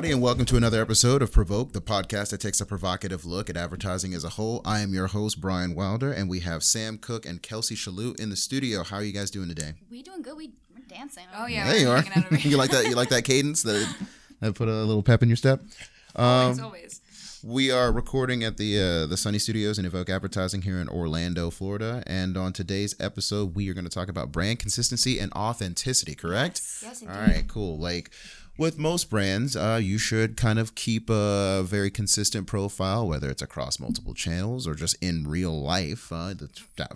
everybody, and welcome to another episode of Provoke, the podcast that takes a provocative look at advertising as a whole. I am your host, Brian Wilder, and we have Sam Cook and Kelsey Shalhoub in the studio. How are you guys doing today? We doing good. We we're dancing. Oh yeah, There you we're are. hanging out over you like that? You like that cadence? That, that put a little pep in your step. always, Um, always. we are recording at the uh, the Sunny Studios in Evoke Advertising here in Orlando, Florida. And on today's episode, we are going to talk about brand consistency and authenticity. Correct? Yes, All indeed. right, cool. Like with most brands, uh, you should kind of keep a very consistent profile, whether it's across multiple channels or just in real life. Uh,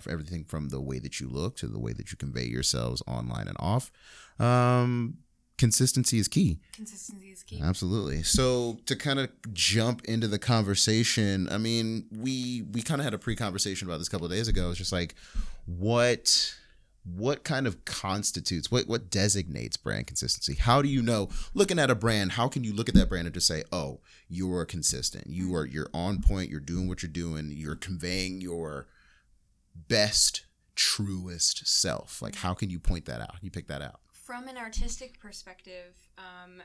everything from the way that you look to the way that you convey yourselves online and off. Um, consistency is key. Consistency is key. Absolutely. So to kind of jump into the conversation, I mean, we we kind of had a pre-conversation about this a couple of days ago. It's just like what what kind of constitutes what what designates brand consistency? How do you know looking at a brand, how can you look at that brand and just say, "Oh, you are consistent. You are you're on point, you're doing what you're doing, you're conveying your best truest self." Like how can you point that out? You pick that out. From an artistic perspective, um,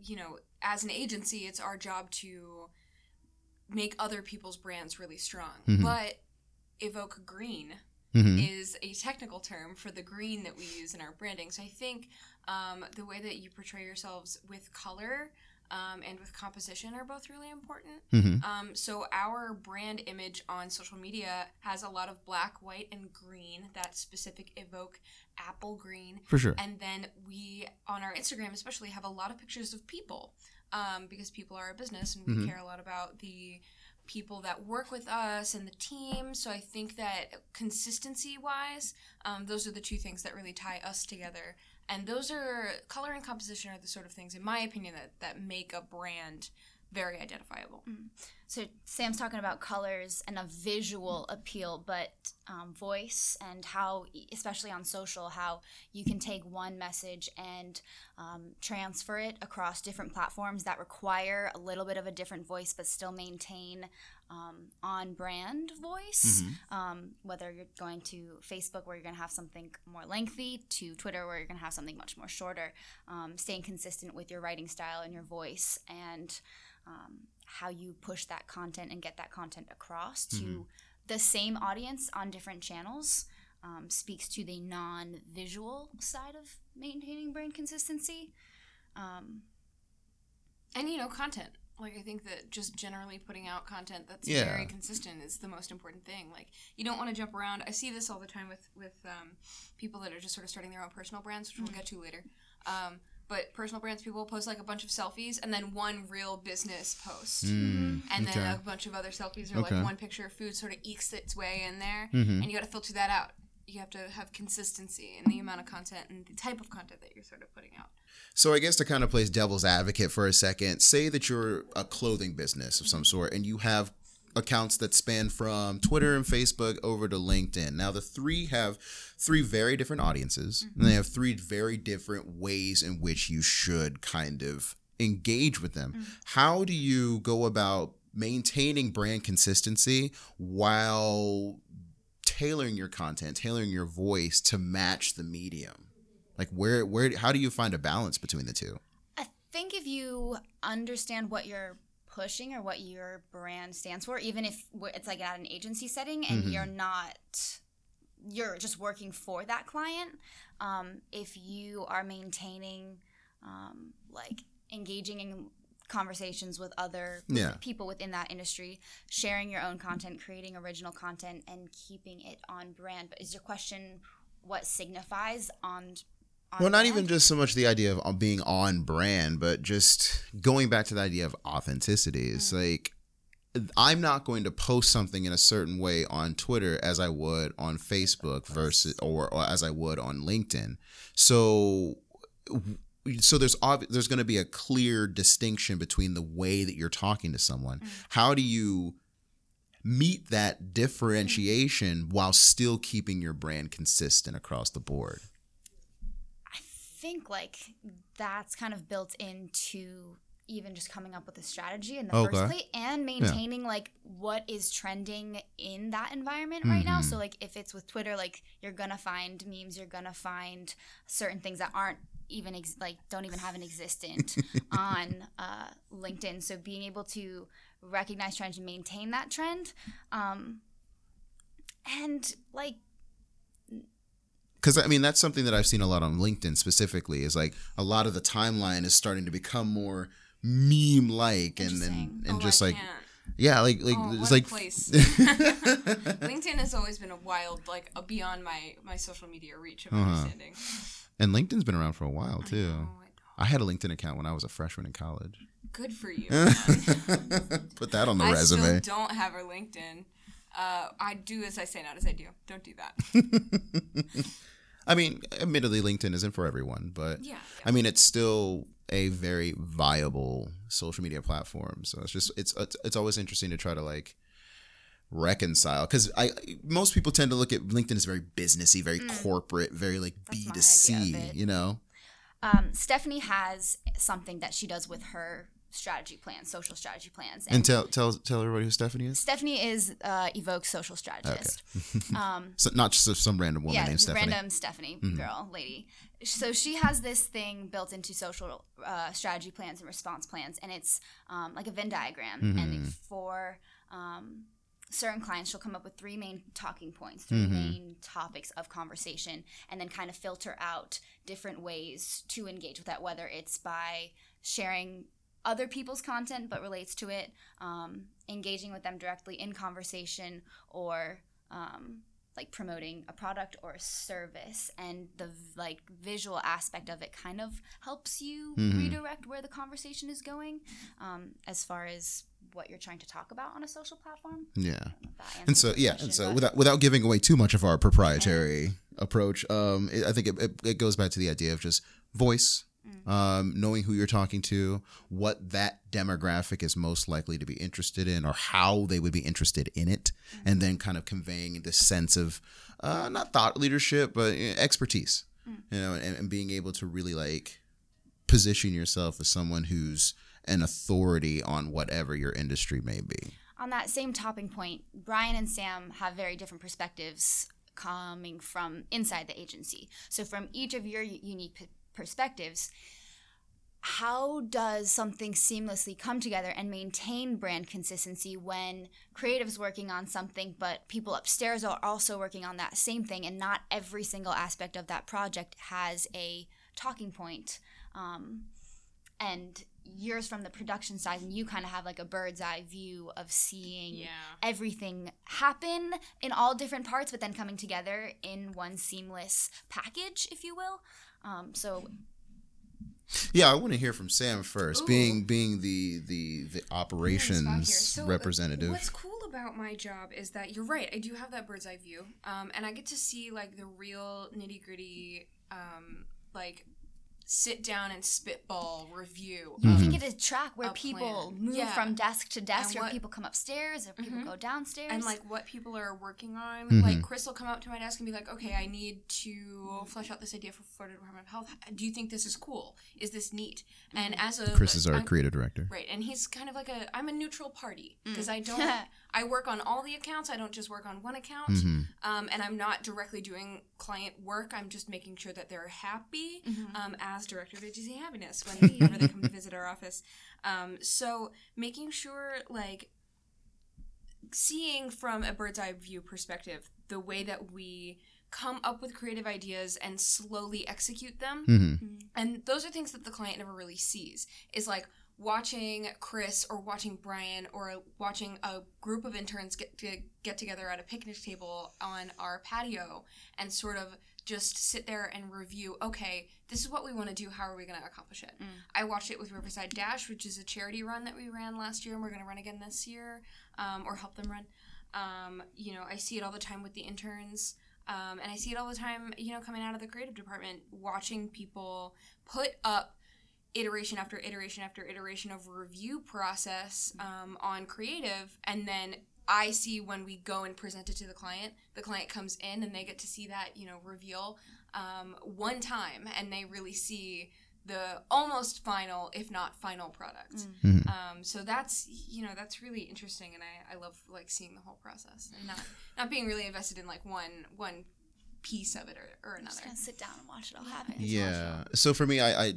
you know, as an agency, it's our job to make other people's brands really strong. Mhm. But evoke green Mhm. is a technical term for the green that we use in our branding. So I think um, the way that you portray yourselves with color um, and with composition are both really important. Mhm. Um, so our brand image on social media has a lot of black, white, and green. That specific evoke apple green. For sure. And then we on our Instagram especially have a lot of pictures of people um, because people are a business and we Mhm. care a lot about the people that work with us and the team. So I think that consistency wise, um, those are the two things that really tie us together. And those are color and composition are the sort of things, in my opinion, that, that make a brand very identifiable. So Sam's talking about colors and a visual appeal, but um, voice and how, especially on social, how you can take one message and um, transfer it across different platforms that require a little bit of a different voice, but still maintain um, on-brand voice. Mhm. Um, whether you're going to Facebook, where you're going to have something more lengthy, to Twitter, where you're going to have something much more shorter. Um, staying consistent with your writing style and your voice and um, how you push that content and get that content across to Mhm. the same audience on different channels um, speaks to the non-visual side of maintaining brand consistency. Um, And you know, content. Like I think that just generally putting out content that's Yeah. very consistent is the most important thing. Like you don't want to jump around. I see this all the time with with um, people that are just sort of starting their own personal brands, which we'll get to later. Um, but personal brands, people post like a bunch of selfies and then one real business post, Mm, and okay. then a bunch of other selfies or Okay. like one picture of food sort of ekes its way in there, Mhm. and you got to filter that out. You have to have consistency in the amount of content and the type of content that you're sort of putting out. So I guess to kind of place devil's advocate for a second, say that you're a clothing business of some sort and you have accounts that span from Twitter and Facebook over to LinkedIn. Now the three have three very different audiences and they mm-hmm. have three very different ways in which you should kind of engage with them. Mm-hmm. How do you go about maintaining brand consistency while tailoring your content, tailoring your voice to match the medium? Like where where how do you find a balance between the two? I think if you understand what you're pushing or what your brand stands for, even if it's like at an agency setting and Mhm. you're not, you're just working for that client. Um, if you are maintaining, um, like engaging in conversations with other Yeah. people within that industry, sharing your own content, creating original content, and keeping it on brand. But is your question what signifies on? Well, not brand? even just so much the idea of uh, being on brand, but just going back to the idea of authenticity. It's like I'm not going to post something in a certain way on Twitter as I would on Facebook versus or, or as I would on LinkedIn. So so there's ob- there's going to be a clear distinction between the way that you're talking to someone. How do you meet that differentiation while still keeping your brand consistent across the board? I think like that's kind of built into even just coming up with a strategy in the Okay. first place and maintaining like what is trending in that environment right now. So like if it's with Twitter, like you're gonna find memes, you're gonna find certain things that aren't even ex- like don't even have an existent on uh, LinkedIn. So being able to recognize trends and maintain that trend, um, and like because I mean that's something that I've seen a lot on LinkedIn specifically is like a lot of the timeline is starting to become more meme like and and, and Oh, just I like can't. yeah like like Oh, it's like place. LinkedIn has always been a wild, like a beyond my my social media reach of Uh-huh. understanding. and LinkedIn's been around for a while I too. know, I know. I had a LinkedIn account when I was a freshman in college. Good for you. Put that on the I resume. still don't have a LinkedIn. Uh, I do as I say, not as I do. Don't do that. I mean, admittedly, LinkedIn isn't for everyone, but Yeah. I mean, it's still a very viable social media platform. So it's just it's it's, it's always interesting to try to like reconcile because I most people tend to look at LinkedIn as very businessy, very corporate, very like Mm. B to C. You know, um, Stephanie has something that she does with her strategy plans, social strategy plans, and tell tell tell everybody who Stephanie is. Stephanie is uh, Evoke's social strategist. um, So not just some random woman yeah, named Stephanie. Mm-hmm. random Stephanie girl lady. So she has this thing built into social uh, strategy plans and response plans, and it's um, like a Venn diagram. Mm-hmm. And for um, certain clients, she'll come up with three main talking points, 3 Mm-hmm. main topics of conversation, and then kind of filter out different ways to engage with that, whether it's by sharing other people's content but relates to it, um, engaging with them directly in conversation, or um, like promoting a product or a service and the like visual aspect of it kind of helps you Mhm. redirect where the conversation is going um, as far as what you're trying to talk about on a social platform Yeah. I don't know if that And so yeah, question, and so without without giving away too much of our proprietary approach, um, it, I think it, it, it goes back to the idea of just voice, Mm. um, knowing who you're talking to, what that demographic is most likely to be interested in, or how they would be interested in it, Mm-hmm. and then kind of conveying this sense of uh, not thought leadership, but uh, expertise, Mm. you know, and, and being able to really like position yourself as someone who's an authority on whatever your industry may be. on that same topping point, Brian and Sam have very different perspectives coming from inside the agency. So, from each of your unique perspectives, how does something seamlessly come together and maintain brand consistency when creatives working on something but people upstairs are also working on that same thing and not every single aspect of that project has a talking point um, and yours from the production side and you kind of have like a bird's eye view of seeing Yeah. everything happen in all different parts but then coming together in one seamless package if you will um, so Yeah, I want to hear from Sam first, Ooh. being being the the the operations So, uh, representative. What's cool about my job is that you're right. I do have that bird's eye view, um, and I get to see like the real nitty gritty, um, like sit down and spitball review. you can get a track where a people plan. move Yeah. from desk to desk And or people come upstairs or people Mhm. go downstairs and like what people are working on. Mhm. Like Chris will come up to my desk and be like, "Okay, I need to flesh out this idea for Florida Department of Health. Do you think this is cool? Is this neat?" And as a Chris is our I'm- creative director. Right, and he's kind of like a I'm a neutral party Mm. because I don't I work on all the accounts. I don't just work on one account, hmm um, and I'm not directly doing client work. I'm just making sure that they're happy Mhm. um, as director of agency happiness whenever they come to visit our office. Um, so making sure like seeing from a bird's eye view perspective the way that we come up with creative ideas and slowly execute them hmm and those are things that the client never really sees is like watching chris or watching brian or watching a group of interns get to get together at a picnic table on our patio and sort of just sit there and review okay this is what we want to do how are we going to accomplish it Mm. i watched it with riverside dash which is a charity run that we ran last year and we're going to run again this year um, or help them run um, you know i see it all the time with the interns um, and I see it all the time, you know, coming out of the creative department, watching people put up iteration after iteration after iteration of review process um, on creative, and then I see when we go and present it to the client, the client comes in and they get to see that, you know, reveal um, one time, and they really see the almost final, if not final product. Mm. Um, so that's you know that's really interesting, and I, I love like seeing the whole process and not not being really invested in like one one piece of it or, or I'm just another. gonna sit down and watch it all happen. Yeah. So for me, I, I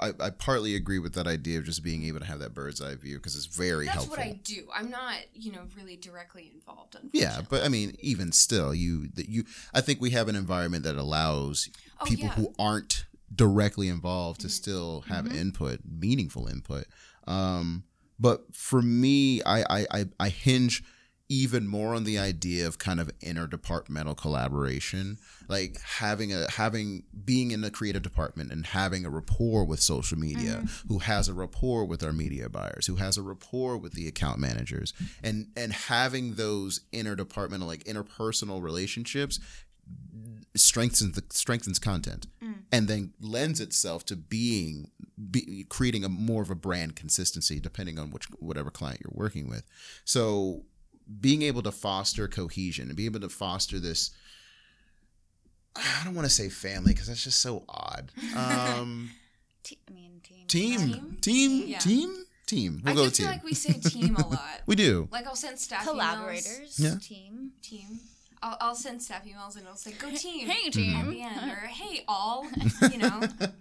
I I partly agree with that idea of just being able to have that bird's eye view because it's very That's helpful. what I do. I'm not, you know, really directly involved. yeah, but I mean, even still, you that you I think we have an environment that allows Oh, people yeah. Mm-hmm. who aren't directly involved to still have input, meaningful input. Um, but for me, I, I I I hinge even more on the idea of kind of interdepartmental collaboration. Like having a having being in the creative department and having a rapport with social media mm-hmm. who has a rapport with our media buyers who has a rapport with the account managers and and having those interdepartmental like interpersonal relationships strengthens the strengthens content mm. and then lends itself to being be, creating a more of a brand consistency depending on which whatever client you're working with. So being able to foster cohesion and being able to foster this I don't want to say family because that's just so odd. Um, Te- I mean, team. team, Team? team, Yeah. team, team. We'll I go do with feel team. like we say team a lot. we do. Like I'll send staff emails. Collaborators. Yeah. Team. Team. I'll, I'll send staff emails and it'll say go team. Hey, team. At the end, or hey all, you know,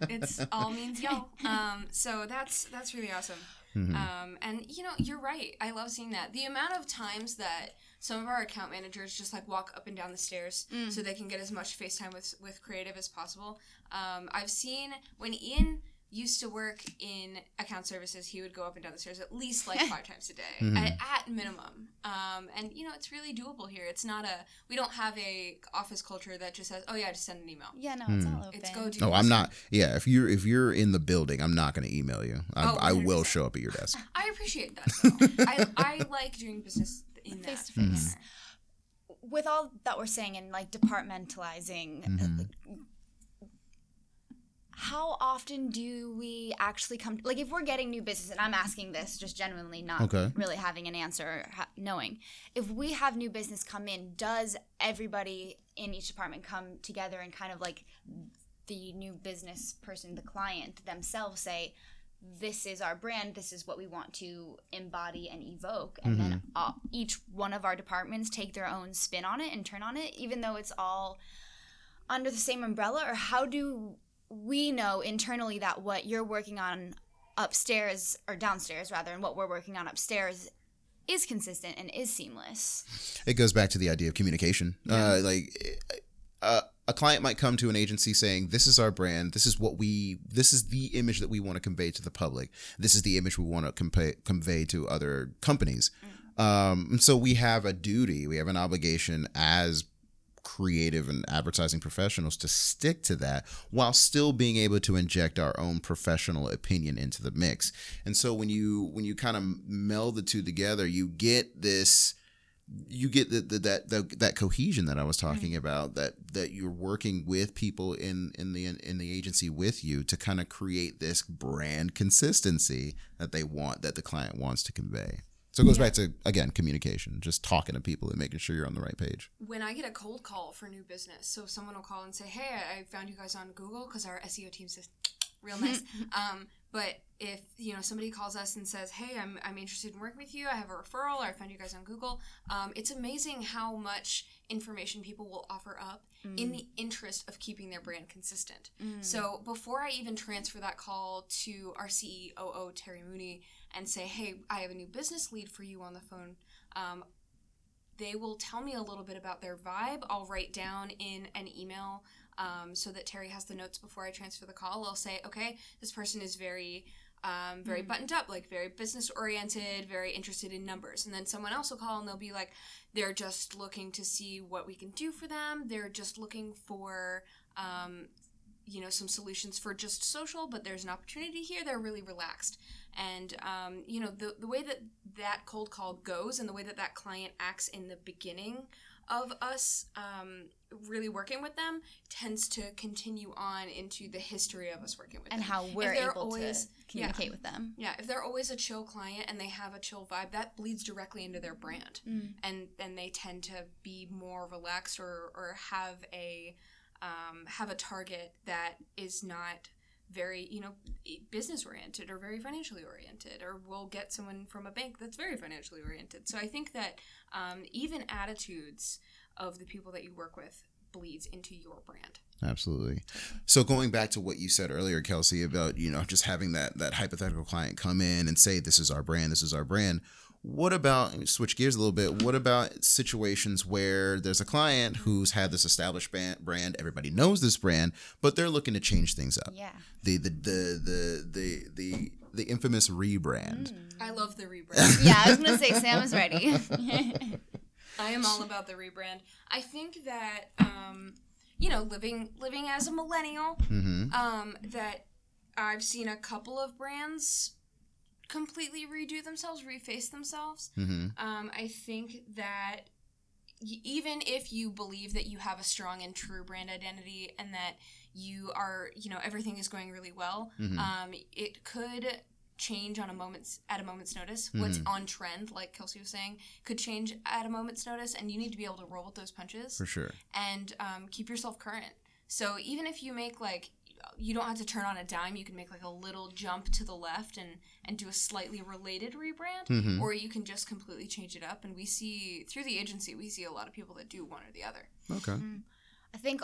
it's all means y'all. Um, so that's that's really awesome. Mhm. Um, and you know, you're right. I love seeing that. The amount of times that some of our account managers just like walk up and down the stairs Mm. so they can get as much FaceTime with with creative as possible. Um, I've seen when Ian used to work in account services, he would go up and down the stairs at least like five times a day, Mhm. at, at minimum. Um, and you know, it's really doable here. It's not a we don't have a office culture that just says, oh yeah, just send an email. Yeah, no, it's Hmm. all open. It's go do. Oh, I'm not. Yeah, if you're if you're in the building, I'm not going to email you. I, Oh, I will show up at your desk. I appreciate that. I I like doing business in that Face to face. With all that we're saying and like departmentalizing, Mhm. How often do we actually come like if we're getting new business and i'm asking this just genuinely not Okay. really having an answer or ha- knowing if we have new business come in does everybody in each department come together and kind of like the new business person the client themselves say this is our brand this is what we want to embody and evoke and then uh, each one of our departments take their own spin on it and turn on it even though it's all under the same umbrella or how do we know internally that what you're working on upstairs or downstairs rather and what we're working on upstairs is consistent and is seamless It goes back to the idea of communication. Uh, like uh, a client might come to an agency saying, "This is our brand. This is what we. This is the image that we want to convey to the public. This is the image we want to convey convey to other companies." Um, so we have a duty. We have an obligation as creative and advertising professionals to stick to that while still being able to inject our own professional opinion into the mix. And so when you when you kind of meld the two together, you get this you get the, the, that the, that cohesion that I was talking mm-hmm. about that that you're working with people in in the in the agency with you to kind of create this brand consistency that they want that the client wants to convey. So it goes back to again communication, just talking to people and making sure you're on the right page. when I get a cold call for new business, so someone will call and say, "Hey, I I found you guys on Google because our SEO team says real nice." um, but if you know somebody calls us and says, "Hey, I'm I'm interested in working with you. I have a referral. Or I found you guys on Google." Um, it's amazing how much information people will offer up in the interest of keeping their brand consistent. So before I even transfer that call to our CEO Terry Mooney and say, "Hey, I have a new business lead for you on the phone," um, they will tell me a little bit about their vibe. I'll write down in an email um, so that Terry has the notes before I transfer the call. I'll say, okay, this person is very, um, very buttoned up, like very business oriented, very interested in numbers. And then someone else will call and they'll be like, they're just looking to see what we can do for them. They're just looking for, um, you know, some solutions for just social, but there's an opportunity here. They're really relaxed. And, um, you know, the, the way that that cold call goes and the way that that client acts in the beginning of us um, really working with them tends to continue on into the history of us working with them. and them. how we're able always- to communicate with them Yeah, if they're always a chill client and they have a chill vibe, that bleeds directly into their brand, Mm. and and they tend to be more relaxed or or have a um, have a target that is not very you know business oriented or very financially oriented or we'll get someone from a bank that's very financially oriented so i think that um, even attitudes of the people that you work with bleeds into your brand. Absolutely. So going back to what you said earlier, Kelsey, about you know just having that that hypothetical client come in and say, "This is our brand. This is our brand." What about switch gears a little bit? What about situations where there's a client who's had this established brand, everybody knows this brand, but they're looking to change things up? Yeah. The the the the the the, the infamous rebrand. Mm. I love the rebrand. yeah, I was gonna say Sam is ready. I am all about the rebrand. I think that um, you know, living living as a millennial, Mm-hmm. um, that I've seen a couple of brands completely redo themselves, reface themselves. Mm-hmm. Um, I think that y- even if you believe that you have a strong and true brand identity and that you are, you know, everything is going really well, Mhm. um, it could change on a moment's at a moment's notice. What's on trend, like Kelsey was saying, could change at a moment's notice, and you need to be able to roll with those punches For sure. and um, keep yourself current. So even if you make like you don't have to turn on a dime, you can make like a little jump to the left and and do a slightly related rebrand, Mhm. or you can just completely change it up. And we see through the agency, we see a lot of people that do one or the other. Okay. I think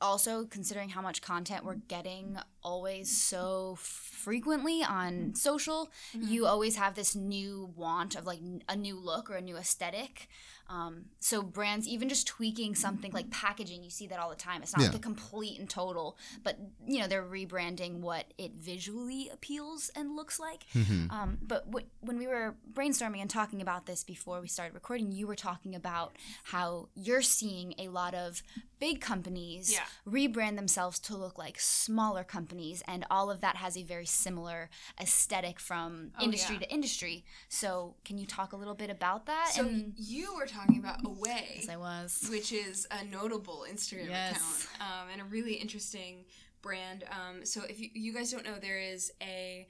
also considering how much content we're getting always so frequently on social, you always have this new want of like a new look or a new aesthetic. Um, so brands even just tweaking something like packaging, you see that all the time. It's not Yeah. like a complete and total, but you know they're rebranding what it visually appeals and looks like. Mhm. Um, but w- when we were brainstorming and talking about this before we started recording, you were talking about how you're seeing a lot of big companies Yeah. rebrand themselves to look like smaller companies, and all of that has a very similar aesthetic from Oh, industry yeah. to industry. So, can you talk a little bit about that? So and you were talking about Away, yes, I was. which is a notable Instagram Yes. account um, and a really interesting brand. Um, so if you, you guys don't know, there is a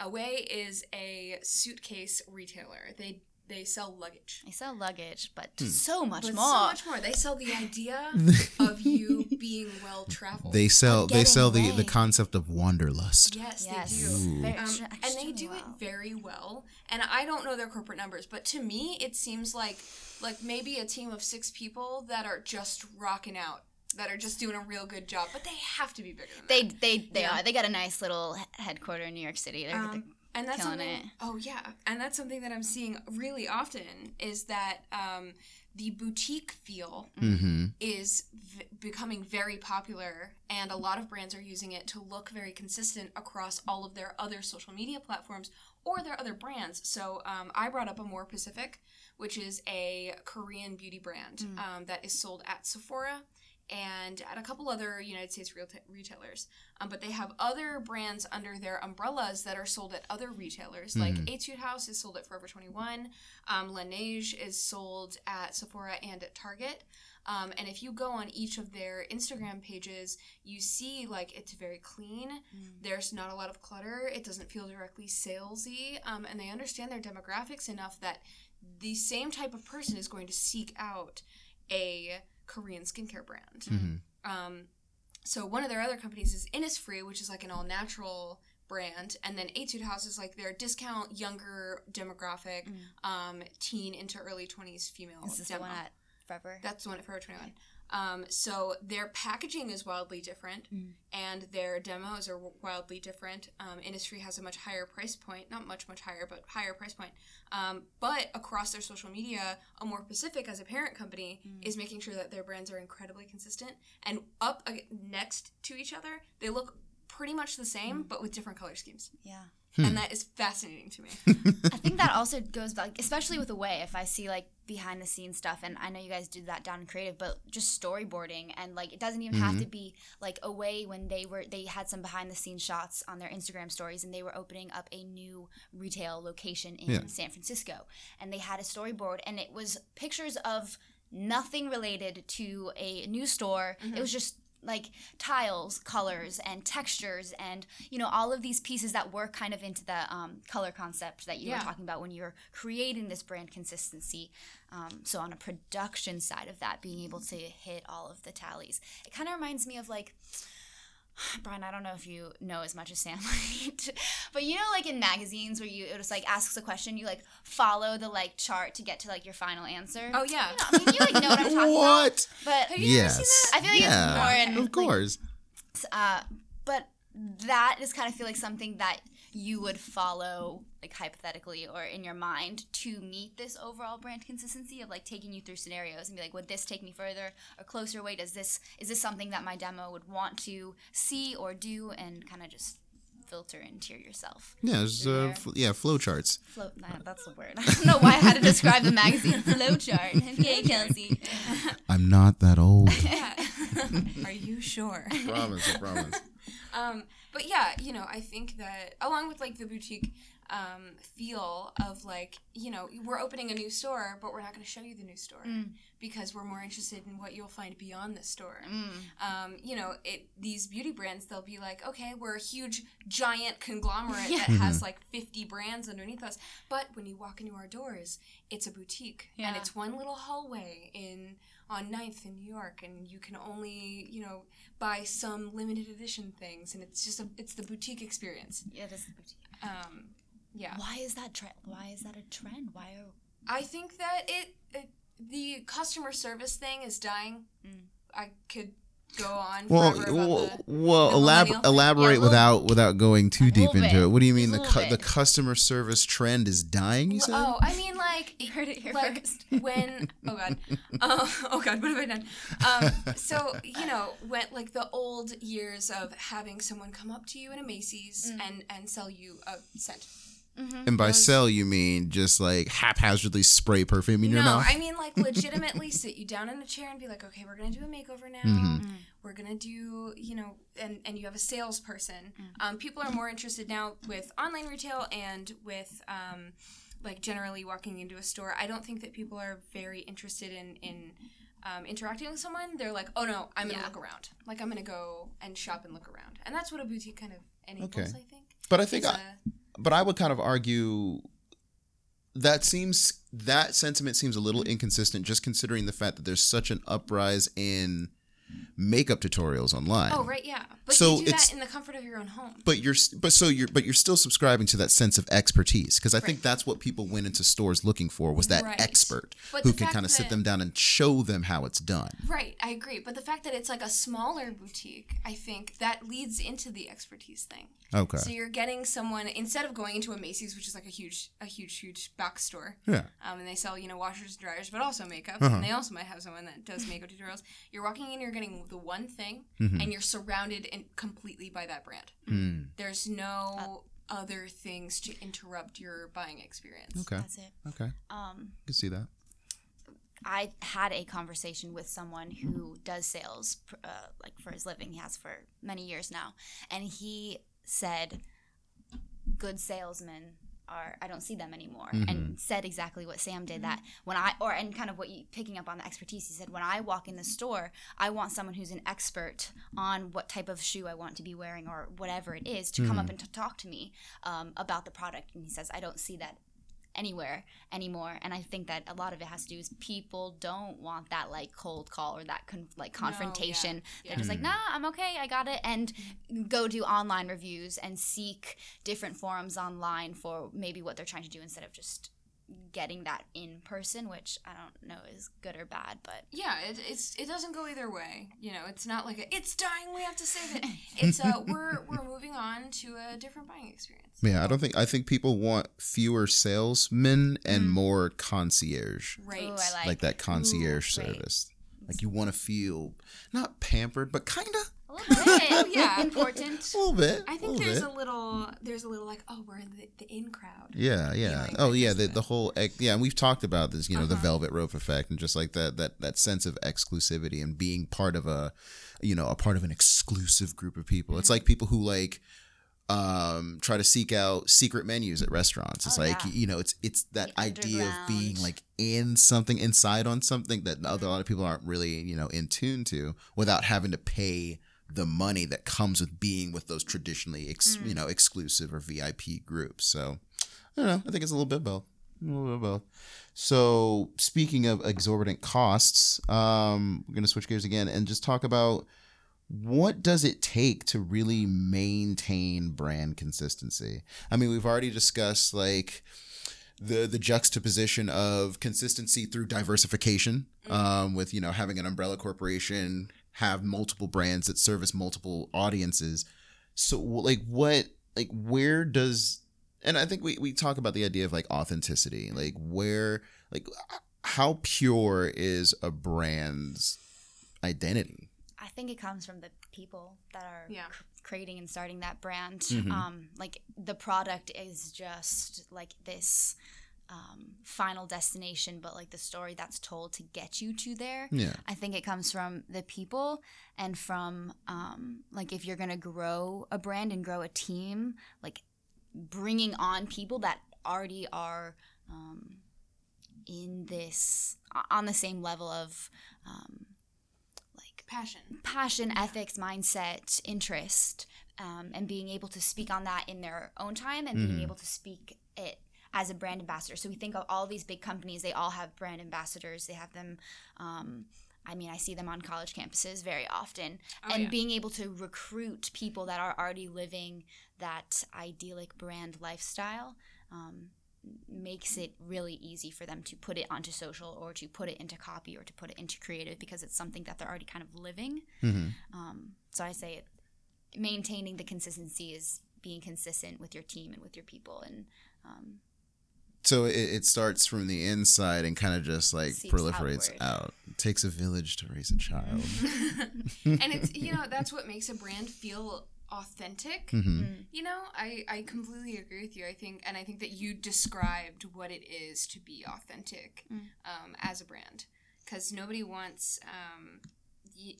Away is a suitcase retailer. They they sell luggage. They sell luggage, but Hmm. so much But more. so much more. They sell the idea of you being well traveled. They sell they getting sell the, the concept of wanderlust. yes, yes, they do. Very Um, and they do well. it very well. And I don't know their corporate numbers, but to me, it seems like like maybe a team of six people that are just rocking out, that are just doing a real good job. But they have to be bigger than They that. they they Yeah. are. They got a nice little he- headquarter in New York City. They're, Um, and that's killing it. Oh yeah, and that's something that I'm seeing really often is that um, the boutique feel Mm-hmm. is v- becoming very popular and a lot of brands are using it to look very consistent across all of their other social media platforms or their other brands so um, i brought up Amorepacific which is a korean beauty brand um, that is sold at sephora and at a couple other united states reta- retailers um, but they have other brands under their umbrellas that are sold at other retailers like Mhm. etude house is sold at forever 21 um, laneige is sold at sephora and at target um, and if you go on each of their Instagram pages, you see like it's very clean. There's not a lot of clutter. It doesn't feel directly salesy. Um, and they understand their demographics enough that the same type of person is going to seek out a Korean skincare brand. Mhm. Um, so one of their other companies is Innisfree, which is like an all natural brand, and then Etude House is like their discount younger demographic, um, teen into early twenties female. Is this the one at Forever? That's the one at Forever 21. Um, so their packaging is wildly different, Mm. and their demos are wildly different. Um, Innisfree has a much higher price point, not much, much higher, but higher price point. Um, but across their social media, Amorepacific as a parent company is making sure that their brands are incredibly consistent and up ag- next to each other. They look pretty much the same, but with different color schemes, yeah. Hmm. and that is fascinating to me. I think that also goes back, especially with Away. If I see like behind the scenes stuff, and I know you guys do that down in creative, but just storyboarding and like it doesn't even have to mm-hmm. be like Away when they were they had some behind the scenes shots on their Instagram stories, and they were opening up a new retail location in Yeah. San Francisco, and they had a storyboard, and it was pictures of nothing related to a new store. It mm-hmm. was just like tiles, colors, and textures, and you know all of these pieces that were kind of into the um, color concept that you Yeah. were talking about when you were creating this brand consistency. Um, so on a production side of that, being able to hit all of the tallies, it kind of reminds me of like Brian, I don't know if you know as much as Sam might, but you know, like in magazines where you it just like asks a question, you like follow the like chart to get to like your final answer. Oh yeah. You know, I mean, you like know what I'm talking about. what? But Have you ever seen Yes. I feel like yeah, it's more in of like, course. uh, but that is kind of feel like something that you would follow like hypothetically or in your mind to meet this overall brand consistency of like taking you through scenarios and be like would this take me further or closer way does this is this something that my demo would want to see or do and kind of just filter and tier yourself yeah, it's, uh, there. f- yeah, flow charts. float nah, that's the word i don't know why i had to describe the magazine flowchart okay kelsey I'm not that old. Are you sure? promise, I promise. Um, but yeah, you know, I think that along with like the boutique um, feel of like, you know, we're opening a new store, but we're not going to show you the new store Mm. because we're more interested in what you'll find beyond the store. Mm. Um, you know, it these beauty brands, they'll be like, okay, we're a huge, giant conglomerate Yeah. that has like 50 brands underneath us. But when you walk into our doors, it's a boutique and it's one little hallway in on 9th in New York and you can only, you know, buy some limited edition things and it's just a it's the boutique experience. yeah this is the boutique. Um, yeah. why is that trend why is that a trend why are I think that it, it the customer service thing is dying. Mm. I could go on Well, about well, the well the elab- elaborate Yeah, a little- without without going too deep little into it. What do you mean the cu- the customer service trend is dying? You said. Oh, I mean, like, You heard it here like first. when oh god, oh, oh god, what have I done? Um, so you know, when like the old years of having someone come up to you in a Macy's Mm. and and sell you a scent. Mm-hmm. And by those- sell, you mean just like haphazardly spray perfume in your mouth? no, mouth? I mean like legitimately sit you down in a chair and be like, okay, we're gonna do a makeover now. Mhm. We're gonna do, you know, and and you have a salesperson. Mm. Um, people are more interested now with online retail and with um, like generally walking into a store. I don't think that people are very interested in in um, interacting with someone. They're like, oh no, I'm gonna Yeah. look around. Like I'm gonna go and shop and look around, and that's what a boutique kind of enables. Okay. I think. but I think It's I, a- but I would kind of argue that seems that sentiment seems a little inconsistent just considering the fact that there's such an uprise in makeup tutorials online. oh right, yeah. But So you do that in the comfort of your own home. But you're but so you're but you're still subscribing to that sense of expertise because I think that's what people went into stores looking for was that Right. expert But who can kind of sit them down and show them how it's done. Right, I agree. But the fact that it's like a smaller boutique, I think that leads into the expertise thing. Okay. So you're getting someone instead of going into a Macy's, which is like a huge, a huge, huge box store, Yeah. um, and they sell you know washers and dryers, but also makeup, Uh-huh. and they also might have someone that does makeup tutorials. You're walking in, you're getting the one thing, Mhm. and you're surrounded in, completely by that brand. Hmm. There's no other things to interrupt your buying experience. Okay. that's it Okay. um I can see that. I had a conversation with someone who does sales, uh, like for his living. He has for many years now, and he said, "Good salesmen are. I don't see them anymore." And mm-hmm. said exactly what Sam did. Mm-hmm. That when I or and kind of what you picking up on the expertise. He said, "When I walk in the store, I want someone who's an expert on what type of shoe I want to be wearing or whatever it is to come up mm-hmm. and to talk to me um, about the product." And he says, "I don't see that." Anywhere anymore and i think that a lot of it has to do is people don't want that like cold call or that con- like No, yeah, confrontation yeah. they're just like mm. nah i'm okay i got it and go do online reviews and seek different forums online for maybe what they're trying to do instead of just getting that in person which i don't know is good or bad but Yeah, it, it's it doesn't go either way. You know, it's not like a, it's dying. We have to save it. It's uh, we're we're moving on to a different buying experience. Yeah, I don't think I think people want fewer salesmen and Mm. more concierge. Right. Ooh, I like, Like that concierge Ooh, right. service. Like you want to feel not pampered, but kind of a little bit Yeah. important a little bit. I think little there's bit. a little there's a little like oh we're in the, the in crowd. Yeah, yeah. Oh, yeah. The, the whole ex- yeah, and we've talked about this. You know, the Uh-huh. velvet rope effect, and just like that that that sense of exclusivity and being part of a, you know, a part of an exclusive group of people. Mm-hmm. It's like people who like um try to seek out secret menus at restaurants it's Oh, like yeah. you know it's it's that The idea of being like in something inside on something that other, a lot of people aren't really you know in tune to without having to pay the money that comes with being with those traditionally ex, Mm. you know exclusive or vip groups so I don't know. I think it's a little bit both. A little bit both. So speaking of exorbitant costs, um, we're gonna switch gears again and just talk about what does it take to really maintain brand consistency? I mean, we've already discussed like the the juxtaposition of consistency through diversification, um, with you know having an umbrella corporation have multiple brands that service multiple audiences. So, like, what, like, where does, and I think we we talk about the idea of like authenticity, like where, like, how pure is a brand's identity? I think it comes from the people that are Yeah. cr- creating and starting that brand. Mhm. Um, like the product is just like this um, final destination, but like the story that's told to get you to there. Yeah. I think it comes from the people and from um, like if you're gonna grow a brand and grow a team, like bringing on people that already are um, in this on the same level of um, like Passion. passion, ethics, mindset, interest, um, and being able to speak on that in their own time and Mhm. being able to speak it as a brand ambassador. So we think of all these big companies; they all have brand ambassadors. They have them. Um, I mean, I see them on college campuses very often, Oh, and yeah. being able to recruit people that are already living that idyllic brand lifestyle. Um, makes it really easy for them to put it onto social or to put it into copy or to put it into creative because it's something that they're already kind of living. Mm-hmm. Um, so I say it, maintaining the consistency is being consistent with your team and with your people and um, So it, it starts from the inside and kind of just like Seeps proliferates outward. out. It takes a village to raise a child. and it's you know that's what makes a brand feel authentic. hmm You know, I, I completely agree with you. I think, and I think that you described what it is to be authentic Mm. um, as a brand, because nobody wants. Um, y-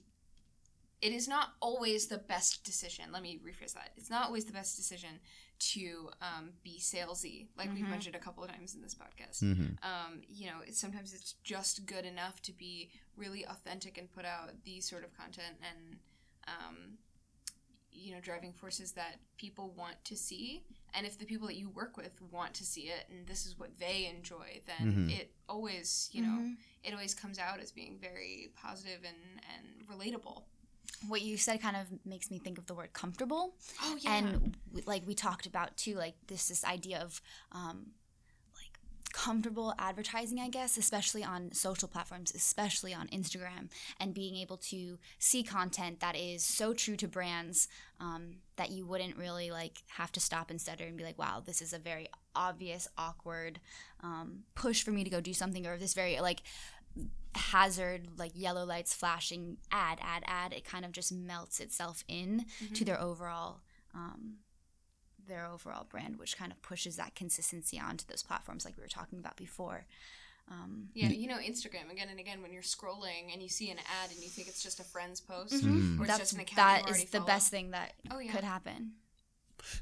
it is not always the best decision. Let me rephrase that. It's not always the best decision to um, be salesy, like we've Mhm. mentioned a couple of times in this podcast. hmm Um, you know, it's, sometimes it's just good enough to be really authentic and put out these sort of content and um, you know driving forces that people want to see and if the people that you work with want to see it and this is what they enjoy then Mhm. it always you know Mhm. it always comes out as being very positive and and relatable what you said kind of makes me think of the word comfortable. Oh yeah. And w- like we talked about too like this this idea of um, like comfortable advertising i guess especially on social platforms especially on instagram and being able to see content that is so true to brands um, that you wouldn't really like have to stop and stutter and be like wow this is a very obvious awkward um, push for me to go do something or this very like hazard like yellow lights flashing ad ad ad it kind of just melts itself in Mm-hmm. to their overall um, their overall brand which kind of pushes that consistency onto those platforms like we were talking about before um, yeah you know instagram again and again when you're scrolling and you see an ad and you think it's just a friend's post Mhm. or it's that's just an account that you already is the follow. best thing that Oh, yeah. could happen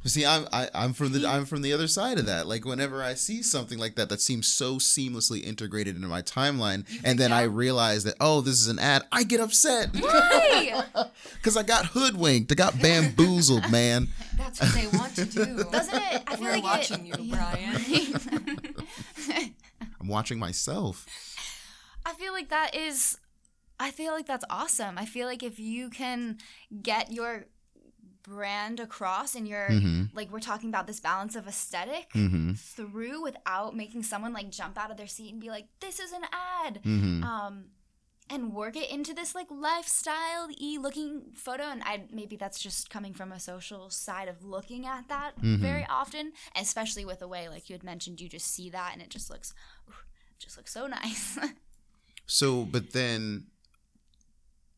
See, I'm I, I'm from the I'm from the other side of that. Like whenever I see something like that that seems so seamlessly integrated into my timeline, and then I realize that oh, this is an ad, I get upset Why? because I got hoodwinked, I got bamboozled, man. that's what they want to do doesn't it i feel We're like watching it, you, Brian. I'm watching myself. I feel like that is I feel like that's awesome. I feel like if you can get your brand across and your hmm like we're talking about this balance of aesthetic hmm through without making someone like jump out of their seat and be like this is an ad. Hmm um and work it into this like lifestyle e looking photo. And I maybe that's just coming from a social side of looking at that Mhm. very often especially with Away like you had mentioned you just see that and it just looks ooh, just looks so nice. So, but then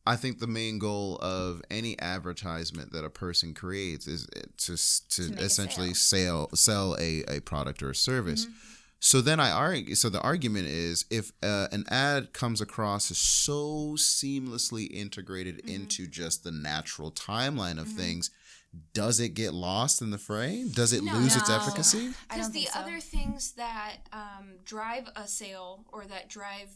I think the main goal of any advertisement that a person creates is to to, To make a essentially sell sell a, a product or a service. So then I argue. So the argument is, if uh, an ad comes across as so seamlessly integrated into just the natural timeline of things, does it get lost in the fray? Does it No. lose its efficacy? Because the so. other things that um, drive a sale or that drive,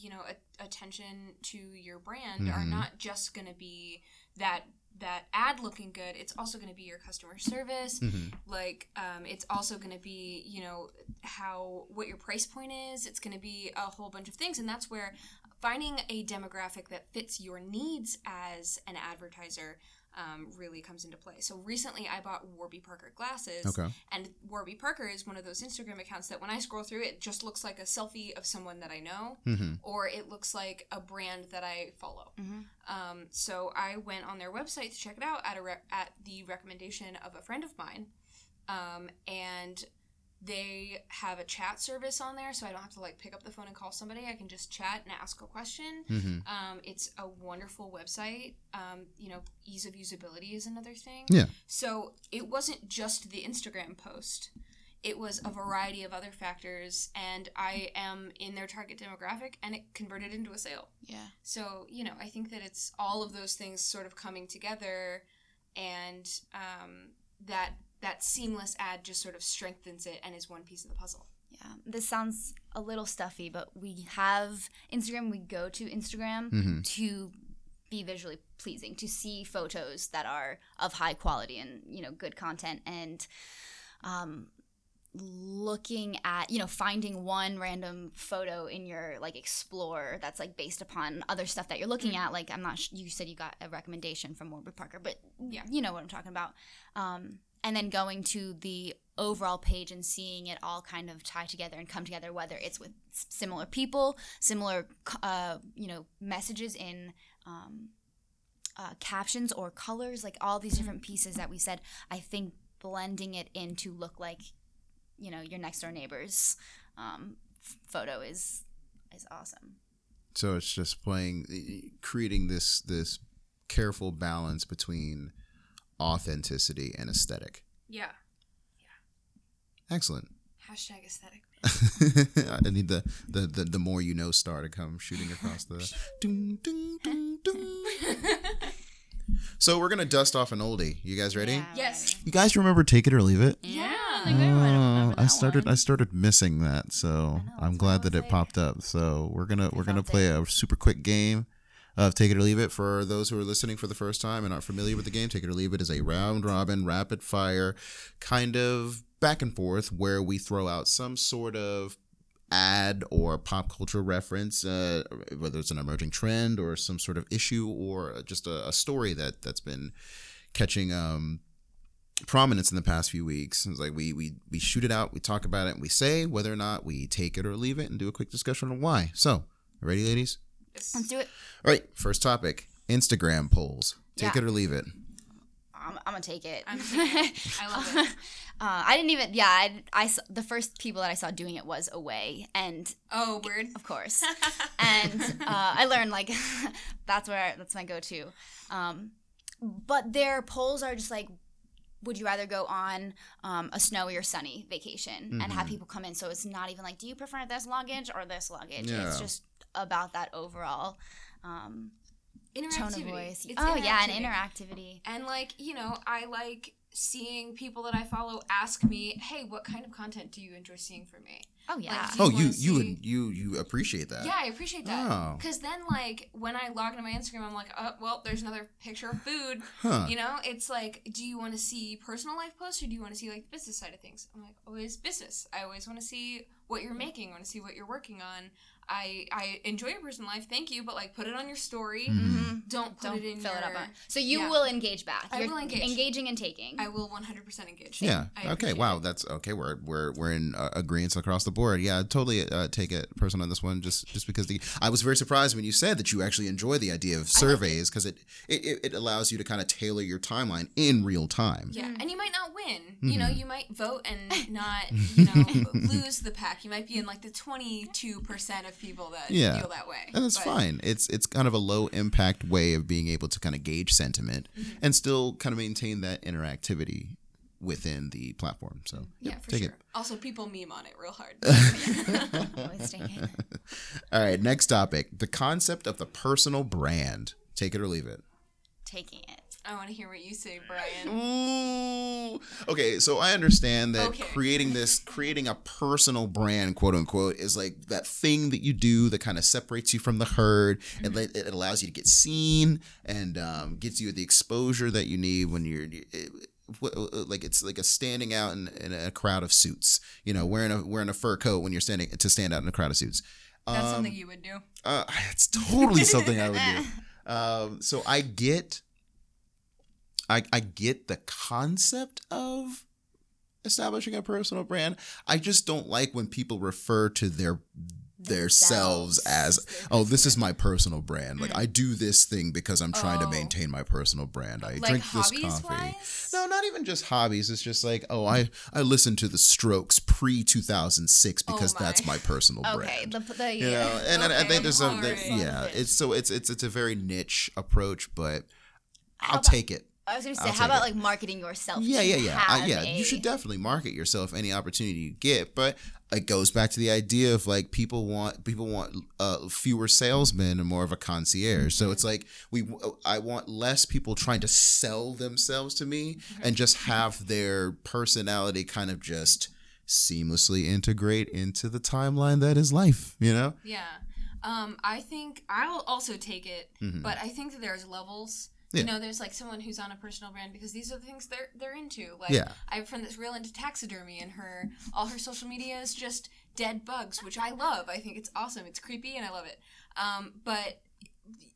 you know, a- attention to your brand are Mhm. not just going to be that that ad looking good. It's also going to be your customer service. Mhm. Like, um, it's also going to be, you know, how what your price point is. It's going to be a whole bunch of things, and that's where finding a demographic that fits your needs as an advertiser um, really comes into play. So recently, I bought Warby Parker glasses, Okay. and Warby Parker is one of those Instagram accounts that when I scroll through, it just looks like a selfie of someone that I know, Mm-hmm. or it looks like a brand that I follow. Mhm. Um, so I went on their website to check it out at a re- at the recommendation of a friend of mine, um, and they have a chat service on there, so I don't have to like pick up the phone and call somebody. I can just chat and ask a question. Mm-hmm. Um, it's a wonderful website. Um, you know, ease of usability is another thing. Yeah. So it wasn't just the Instagram post. It was a variety of other factors, and I am in their target demographic, and it converted into a sale. Yeah. So, you know, I think that it's all of those things sort of coming together and um, that that seamless ad just sort of strengthens it and is one piece of the puzzle. Yeah. This sounds a little stuffy, but we have Instagram. We go to Instagram Mm-hmm. to be visually pleasing, to see photos that are of high quality and you know good content, and um, looking at you know finding one random photo in your like explore that's like based upon other stuff that you're looking at. Like I'm not. Sh- you said you got a recommendation from Warby Parker, but Yeah. you know what I'm talking about. Um, and then going to the overall page and seeing it all kind of tie together and come together whether it's with similar people similar uh, you know messages in um, uh, captions or colors like all these different pieces that we said i think blending it in to look like you know your next door neighbor's um, photo is is awesome. So it's just playing, creating this this careful balance between authenticity and aesthetic. Yeah. Yeah. Excellent. Hashtag aesthetic. I need the, the the the more you know star to come shooting across the. Dun, dun, dun, dun. So we're gonna dust off an oldie. You guys ready? Yeah, Yes. You guys remember "Take It or Leave It"? yeah, Yeah. I I might have remembered uh, I started. one. I started missing that, so I know, I'm that's why I glad that it like- popped up. So we're gonna we're gonna play a super quick game of "Take It or Leave It." For those who are listening for the first time and aren't familiar with the game, "Take It or Leave It is a round robin, rapid fire kind of back and forth where we throw out some sort of ad or pop culture reference, uh, whether it's an emerging trend or some sort of issue or just a, a story that that's been catching um, prominence in the past few weeks. It's like we we we shoot it out, we talk about it, and we say whether or not we take it or leave it, and do a quick discussion on why. So, ready, ladies? Yes. let's do it All right, first topic: Instagram polls. Take Yeah. it or leave it. I'm, I'm gonna take it. I'm taking it. I love it. Uh, I didn't even. Yeah, I, I saw, the first people that I saw doing it was Away, and Oh, word. of course, and uh, I learned like that's where I, that's my go-to. Um, but their polls are just like, would you rather go on um, a snowy or sunny vacation and have Mhm. people come in? So it's not even like, do you prefer this luggage or this luggage? Yeah. It's just about that overall um, tone of voice. It's oh yeah, and interactivity. interactivity. And like, you know, I like seeing people that I follow ask me, "Hey, what kind of content do you enjoy seeing from me?" Oh yeah. do Oh, you you wanna you see- you you appreciate that? Yeah, I appreciate that. Oh. Cuz then like when I log into my Instagram, I'm like, "Oh, well, there's another picture of food." Huh. You know, it's like, do you want to see personal life posts or do you want to see like the business side of things? I'm like, always business. I always want to see what you're making, I want to see what you're working on. I I enjoy your personal life, thank you, but like put it on your story. Mhm. Don't put Don't it in fill your it up on. So you Yeah. will engage back. I You're will engage. Engaging and taking. I will 100% engage. Yeah. I Okay. Wow. it. That's okay. We're we're we're in uh, agreement across the board. Yeah. Totally uh, take it personal on this one. Just just because the I was very surprised when you said that you actually enjoy the idea of surveys because it, it it it allows you to kind of tailor your timeline in real time. Yeah, and you might not win. You know, Mhm. you might vote and not, you know, lose the pack. You might be in like the twenty-two percent of people that Yeah. feel that way. And that's But- fine. It's it's kind of a low impact way of being able to kind of gauge sentiment Mm-hmm. and still kind of maintain that interactivity within the platform. So Yeah, yep, for take sure. it. Also, people meme on it real hard. Always take it. All right, next topic: the concept of the personal brand. Take it or leave it. Taking it. I want to hear what you say, Brian. Ooh. Okay, so I understand that Okay. creating this, creating a personal brand, quote unquote, is like that thing that you do that kind of separates you from the herd. Mm-hmm. and It, it allows you to get seen and um, gets you the exposure that you need when you're. It, like it's like a standing out in, in a crowd of suits, you know, wearing a wearing a fur coat when you're standing to stand out in a crowd of suits. That's Um, something you would do. Uh, it's totally something I would do. Um, so I get, I I get the concept of establishing a personal brand. I just don't like when people refer to their their selves as oh this is my personal brand like i mm. do this thing because i'm trying to Oh. maintain my personal brand i like drink this coffee wise. no not even just hobbies it's just like oh i i listened to the Strokes pre 2006 because Oh my. that's my personal Okay, brand the, the you know and, and i think there's some alright. yeah it's so it's it's it's a very niche approach but i'll about- take it I was gonna say, I'll how about it. like marketing yourself? yeah, yeah, yeah. I, yeah, a- you should definitely market yourself any opportunity you get, but it goes back to the idea of like people want people want uh, fewer salesmen and more of a concierge. So it's like we I want less people trying to sell themselves to me and just have their personality kind of just seamlessly integrate into the timeline that is life, you know? Yeah. Um, I think I'll also take it, Mhm. but I think that there's levels. Yeah. You know, there's like someone who's on a personal brand because these are the things they're they're into. Like Yeah. I have a friend that's real into taxidermy and her all her social media is just dead bugs, which I love. I think it's awesome. It's creepy and I love it. Um, but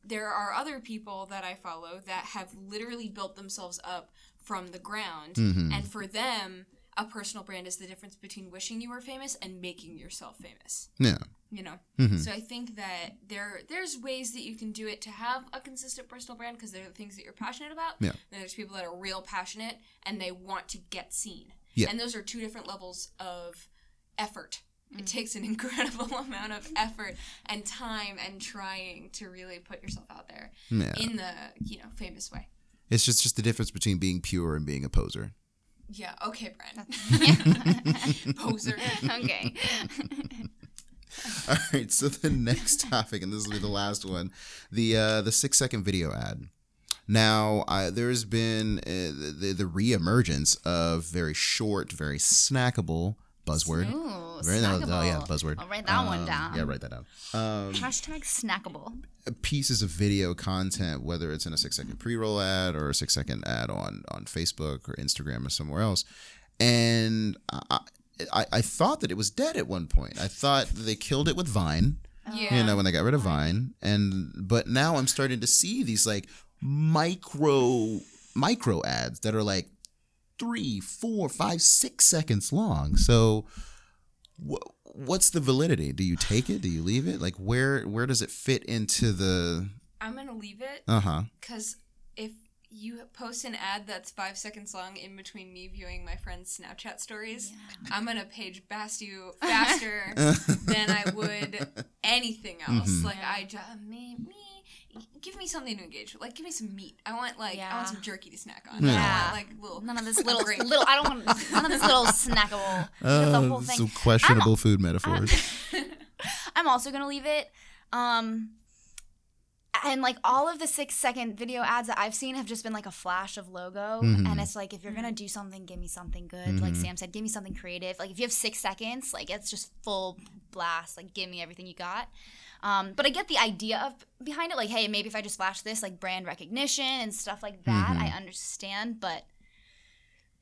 there are other people that I follow that have literally built themselves up from the ground, Mhm. and for them, a personal brand is the difference between wishing you were famous and making yourself famous. Yeah. You know, Mhm. so I think that there there's ways that you can do it to have a consistent personal brand because they're the things that you're passionate about. Yeah. And there's people that are real passionate and they want to get seen. Yeah. And those are two different levels of effort. It takes an incredible amount of effort and time and trying to really put yourself out there Yeah. in the you know famous way. It's just just the difference between being pure and being a poser. Yeah. Okay, Brent. Poser. okay. All right, so the next topic, and this will be the last one, the uh, the six second video ad. Now, I, there's been uh, the the reemergence of very short, very snackable buzzword. Ooh, Very- no, no, yeah, buzzword. I'll write that one Um, down. Yeah, write that down. Um, Hashtag snackable. pieces of video content, whether it's in a six second pre roll ad or a six second ad on on Facebook or Instagram or somewhere else, and I, I I thought that it was dead at one point. I thought they killed it with Vine. Yeah. you know when they got rid of Vine and but now i'm starting to see these like micro micro ads that are like three four five six seconds long so wh- what's the validity do you take it do you leave it like where where does it fit into the I'm gonna leave it uh-huh because if you post an ad that's five seconds long in between me viewing my friend's Snapchat stories, I'm gonna page blast you faster than I would anything else. Mhm. Like I just me me give me something to engage with. Like give me some meat. I want like I want some jerky to snack on. Yeah. Yeah. like little None of this little Great. little. I don't want none of this little snackable. the uh, whole thing. some questionable food metaphors I'm also gonna leave it. Um, and like all of the six second video ads that I've seen have just been like a flash of logo, Mhm. and it's like if you're gonna do something, give me something good. Like Mhm. Sam said, give me something creative. Like if you have six seconds, like it's just full blast. Like give me everything you got. Um, but I get the idea of behind it. Like, hey, maybe if I just flash this, like brand recognition and stuff like that, Mhm. I understand. But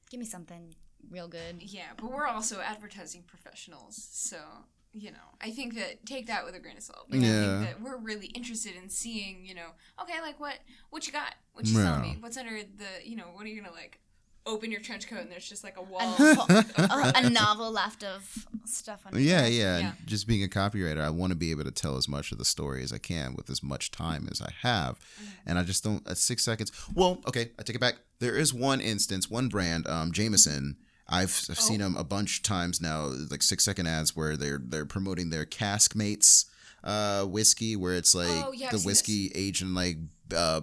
give me something real good. Yeah, but we're also advertising professionals, so you know, I think that take that with a grain of salt. Like, I Yeah. think that we're really interested in seeing, you know, okay, like what what you got, what you selling Yeah. me, what's under the, you know, what are you gonna like, open your trench coat and there's just like a A, wall. novel, a, a novel left of stuff on. yeah, yeah Yeah. just being a copywriter i want to be able to tell as much of the story as i can with as much time as i have and i just don't at six seconds well okay i take it back there is one instance one brand um Jameson I've, I've seen Oh. them a bunch of times now, like six second ads where they're they're promoting their Caskmates uh, whiskey, where it's like Oh, yeah, the seen whiskey aged in like uh,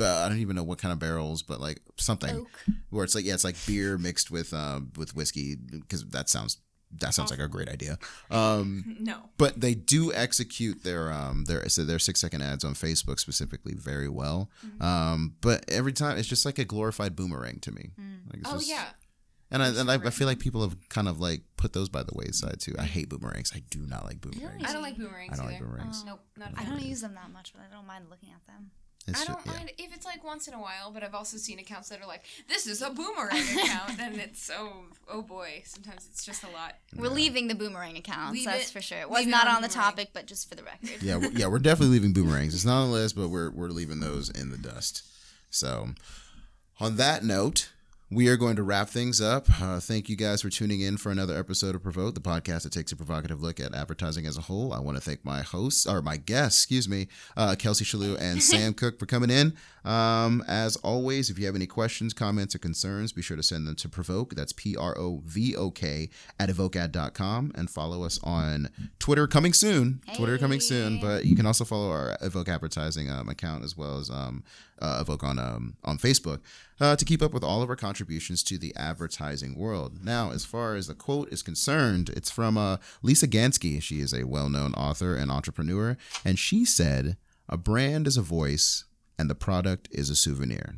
I don't even know what kind of barrels, but like something Oak. where it's like yeah, it's like beer mixed with um with whiskey because that sounds that sounds like a great idea. Um, no. but they do execute their um their so their six second ads on Facebook specifically very well. Mm-hmm. Um, but every time it's just like a glorified boomerang to me. Like, it's Oh just- yeah. And I and I, I feel like people have kind of like put those by the wayside too. I hate boomerangs. I do not like boomerangs. I don't like boomerangs I don't either. like boomerangs. Nope, not at I don't use them that much, but I don't mind looking at them. It's I don't yeah. mind if it's like once in a while, but I've also seen accounts that are like, "This is a boomerang account," and it's oh oh boy. Sometimes it's just a lot. We're leaving the boomerang accounts, Leave that's it- for sure. It was not on on the topic, but just for the record. yeah, we're, yeah, we're definitely leaving boomerangs. It's not on the list, but we're we're leaving those in the dust. So, on that note, we are going to wrap things up. Uh, thank you guys for tuning in for another episode of Provoke, the podcast that takes a provocative look at advertising as a whole. I want to thank my hosts or my guests, excuse me, uh, Kelsey Shalou and Sam Cook for coming in. Um, as always, if you have any questions, comments, or concerns, be sure to send them to Provoke. That's P R O V O K at evokead.com and follow us on Twitter coming soon. Twitter coming soon, but you can also follow our Evoke Advertising um, account as well as um, uh, Evoke on um, on Facebook uh, to keep up with all of our contributions to the advertising world. Now, as far as the quote is concerned, it's from uh, Lisa Gansky. She is a well known author and entrepreneur, and she said, "A brand is a voice, and the product is a souvenir."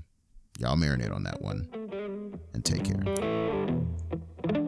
Y'all marinate on that one, and take care.